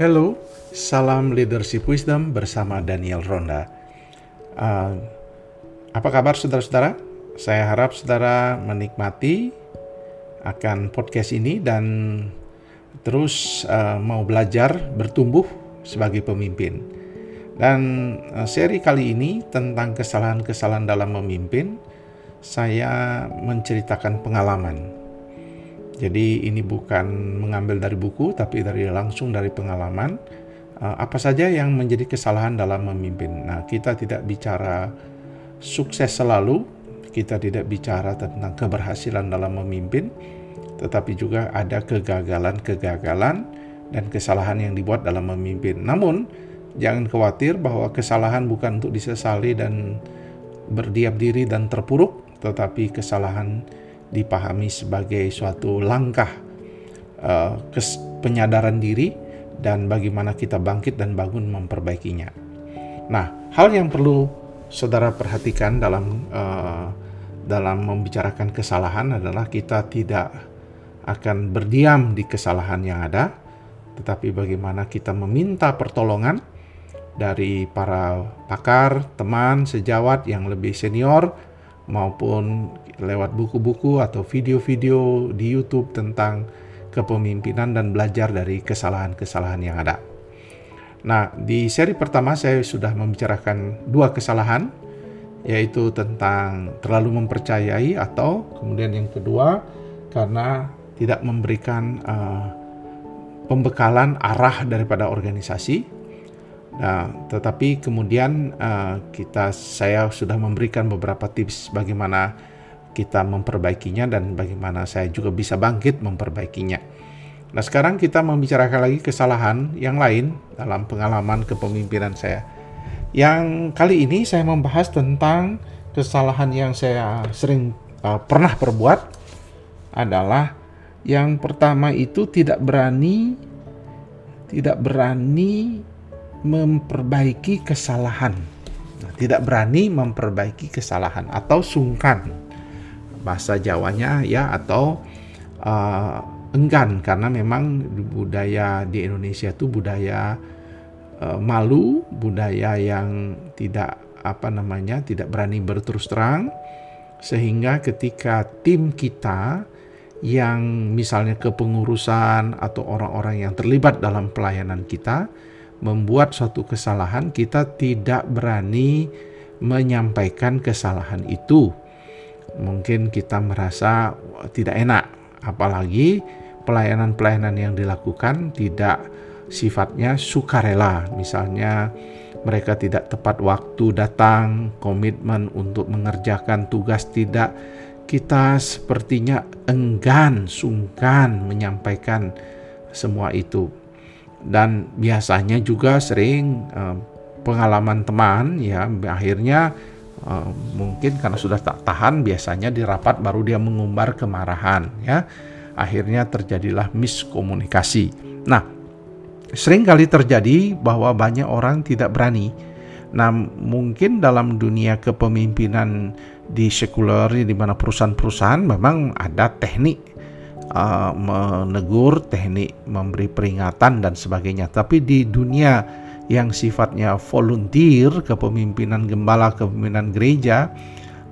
Hello, salam leadership wisdom bersama Daniel Ronda. Uh, apa kabar saudara-saudara? Saya harap saudara menikmati akan podcast ini dan terus uh, mau belajar bertumbuh sebagai pemimpin. Dan uh, seri kali ini tentang kesalahan-kesalahan dalam memimpin, saya menceritakan pengalaman jadi ini bukan mengambil dari buku tapi dari langsung dari pengalaman uh, apa saja yang menjadi kesalahan dalam memimpin. Nah, kita tidak bicara sukses selalu, kita tidak bicara tentang keberhasilan dalam memimpin, tetapi juga ada kegagalan-kegagalan dan kesalahan yang dibuat dalam memimpin. Namun, jangan khawatir bahwa kesalahan bukan untuk disesali dan berdiam diri dan terpuruk, tetapi kesalahan dipahami sebagai suatu langkah uh, penyadaran diri dan bagaimana kita bangkit dan bangun memperbaikinya. Nah, hal yang perlu saudara perhatikan dalam uh, dalam membicarakan kesalahan adalah kita tidak akan berdiam di kesalahan yang ada, tetapi bagaimana kita meminta pertolongan dari para pakar, teman, sejawat yang lebih senior maupun lewat buku-buku atau video-video di YouTube tentang kepemimpinan dan belajar dari kesalahan-kesalahan yang ada. Nah, di seri pertama saya sudah membicarakan dua kesalahan, yaitu tentang terlalu mempercayai atau kemudian yang kedua karena tidak memberikan uh, pembekalan arah daripada organisasi Nah, tetapi kemudian uh, kita saya sudah memberikan beberapa tips bagaimana kita memperbaikinya dan bagaimana saya juga bisa bangkit memperbaikinya. Nah, sekarang kita membicarakan lagi kesalahan yang lain dalam pengalaman kepemimpinan saya. Yang kali ini saya membahas tentang kesalahan yang saya sering uh, pernah perbuat adalah yang pertama itu tidak berani tidak berani memperbaiki kesalahan. Nah, tidak berani memperbaiki kesalahan atau sungkan. Bahasa Jawanya ya atau uh, enggan karena memang budaya di Indonesia itu budaya uh, malu, budaya yang tidak apa namanya, tidak berani berterus terang sehingga ketika tim kita yang misalnya kepengurusan atau orang-orang yang terlibat dalam pelayanan kita membuat suatu kesalahan, kita tidak berani menyampaikan kesalahan itu. Mungkin kita merasa tidak enak, apalagi pelayanan-pelayanan yang dilakukan tidak sifatnya sukarela. Misalnya, mereka tidak tepat waktu datang, komitmen untuk mengerjakan tugas tidak. Kita sepertinya enggan, sungkan menyampaikan semua itu dan biasanya juga sering uh, pengalaman teman ya akhirnya uh, mungkin karena sudah tak tahan biasanya di rapat baru dia mengumbar kemarahan ya. Akhirnya terjadilah miskomunikasi. Nah sering kali terjadi bahwa banyak orang tidak berani. Nah mungkin dalam dunia kepemimpinan di sekuler di mana perusahaan-perusahaan memang ada teknik uh, menegur, teknik memberi peringatan dan sebagainya. Tapi di dunia yang sifatnya volunteer, kepemimpinan gembala, kepemimpinan gereja,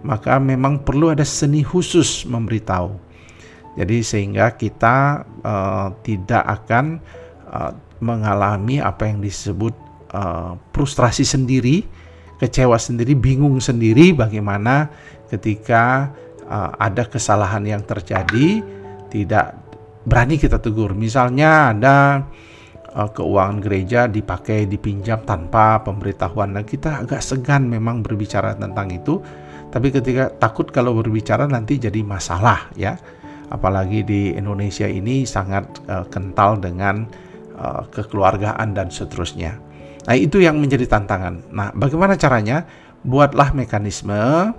maka memang perlu ada seni khusus memberitahu. Jadi sehingga kita uh, tidak akan uh, mengalami apa yang disebut uh, frustrasi sendiri, kecewa sendiri, bingung sendiri bagaimana ketika uh, ada kesalahan yang terjadi tidak berani kita tegur. Misalnya ada uh, keuangan gereja dipakai dipinjam tanpa pemberitahuan. Nah, kita agak segan memang berbicara tentang itu. Tapi ketika takut kalau berbicara nanti jadi masalah ya. Apalagi di Indonesia ini sangat uh, kental dengan uh, kekeluargaan dan seterusnya. Nah, itu yang menjadi tantangan. Nah, bagaimana caranya? Buatlah mekanisme,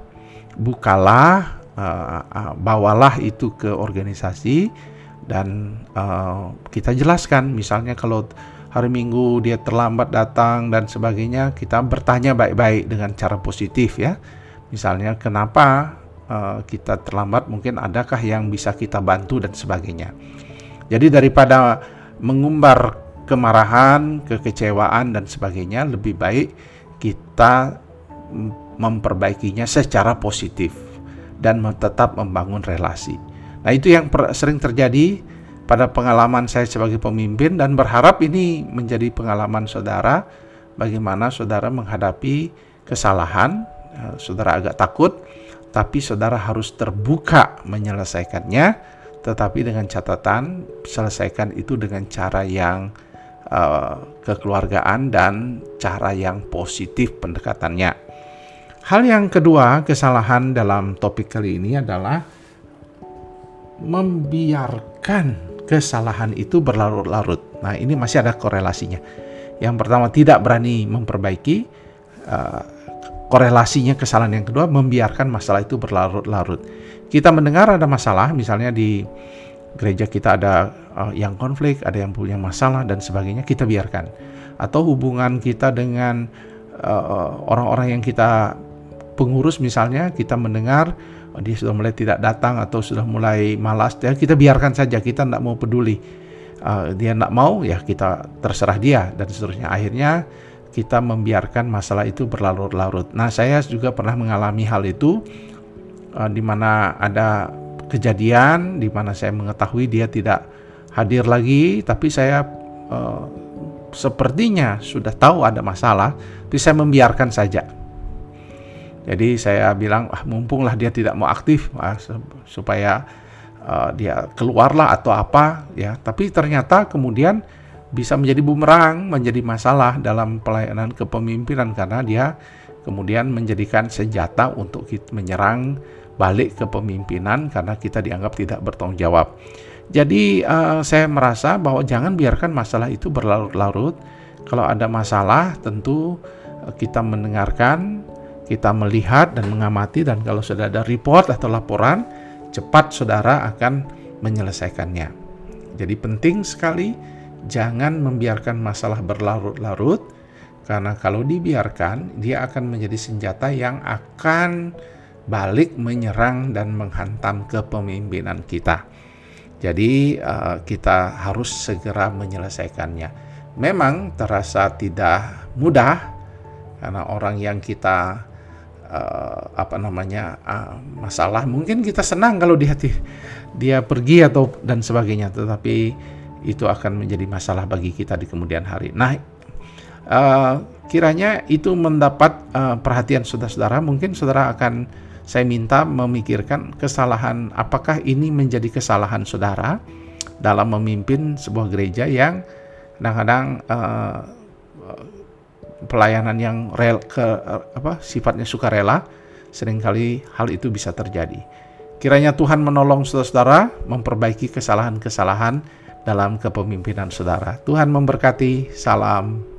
bukalah uh, uh, bawalah itu ke organisasi dan kita jelaskan. Misalnya kalau hari Minggu dia terlambat datang dan sebagainya kita bertanya baik-baik dengan cara positif ya. Misalnya kenapa kita terlambat? Mungkin adakah yang bisa kita bantu dan sebagainya. Jadi daripada mengumbar kemarahan, kekecewaan dan sebagainya lebih baik kita memperbaikinya secara positif dan tetap membangun relasi. Nah, itu yang sering terjadi pada pengalaman saya sebagai pemimpin dan berharap ini menjadi pengalaman saudara bagaimana saudara menghadapi kesalahan. Ya, saudara agak takut, tapi saudara harus terbuka menyelesaikannya, tetapi dengan catatan selesaikan itu dengan cara yang uh, kekeluargaan dan cara yang positif pendekatannya. Hal yang kedua, kesalahan dalam topik kali ini adalah membiarkan kesalahan itu berlarut-larut. Nah, ini masih ada korelasinya. Yang pertama, tidak berani memperbaiki. Uh, korelasinya kesalahan yang kedua, membiarkan masalah itu berlarut-larut. Kita mendengar ada masalah, misalnya di gereja kita ada uh, yang konflik, ada yang punya masalah dan sebagainya, kita biarkan. Atau hubungan kita dengan orang-orang uh, yang kita pengurus misalnya, kita mendengar oh, dia sudah mulai tidak datang atau sudah mulai malas, ya kita biarkan saja, kita tidak mau peduli. Uh, dia tidak mau, ya kita terserah dia dan seterusnya. Akhirnya kita membiarkan masalah itu berlarut-larut. Nah, saya juga pernah mengalami hal itu uh, di mana ada kejadian di mana saya mengetahui dia tidak hadir lagi, tapi saya uh, sepertinya sudah tahu ada masalah, tapi saya membiarkan saja. Jadi saya bilang, ah, mumpunglah dia tidak mau aktif, ah, supaya uh, dia keluarlah atau apa, ya. Tapi ternyata kemudian bisa menjadi bumerang, menjadi masalah dalam pelayanan kepemimpinan karena dia kemudian menjadikan senjata untuk kita menyerang balik ke pemimpinan karena kita dianggap tidak bertanggung jawab. Jadi uh, saya merasa bahwa jangan biarkan masalah itu berlarut-larut. Kalau ada masalah tentu uh, kita mendengarkan, kita melihat dan mengamati dan kalau sudah ada report atau laporan, cepat saudara akan menyelesaikannya. Jadi penting sekali jangan membiarkan masalah berlarut-larut karena kalau dibiarkan dia akan menjadi senjata yang akan balik menyerang dan menghantam kepemimpinan kita. Jadi uh, kita harus segera menyelesaikannya. Memang terasa tidak mudah karena orang yang kita uh, apa namanya uh, masalah mungkin kita senang kalau dia dia pergi atau dan sebagainya, tetapi itu akan menjadi masalah bagi kita di kemudian hari. Nah, uh, kiranya itu mendapat uh, perhatian saudara-saudara, mungkin saudara akan saya minta memikirkan kesalahan apakah ini menjadi kesalahan saudara dalam memimpin sebuah gereja yang kadang-kadang pelayanan yang rel ke apa sifatnya sukarela sering kali hal itu bisa terjadi. Kiranya Tuhan menolong saudara-saudara memperbaiki kesalahan-kesalahan dalam kepemimpinan saudara. Tuhan memberkati. Salam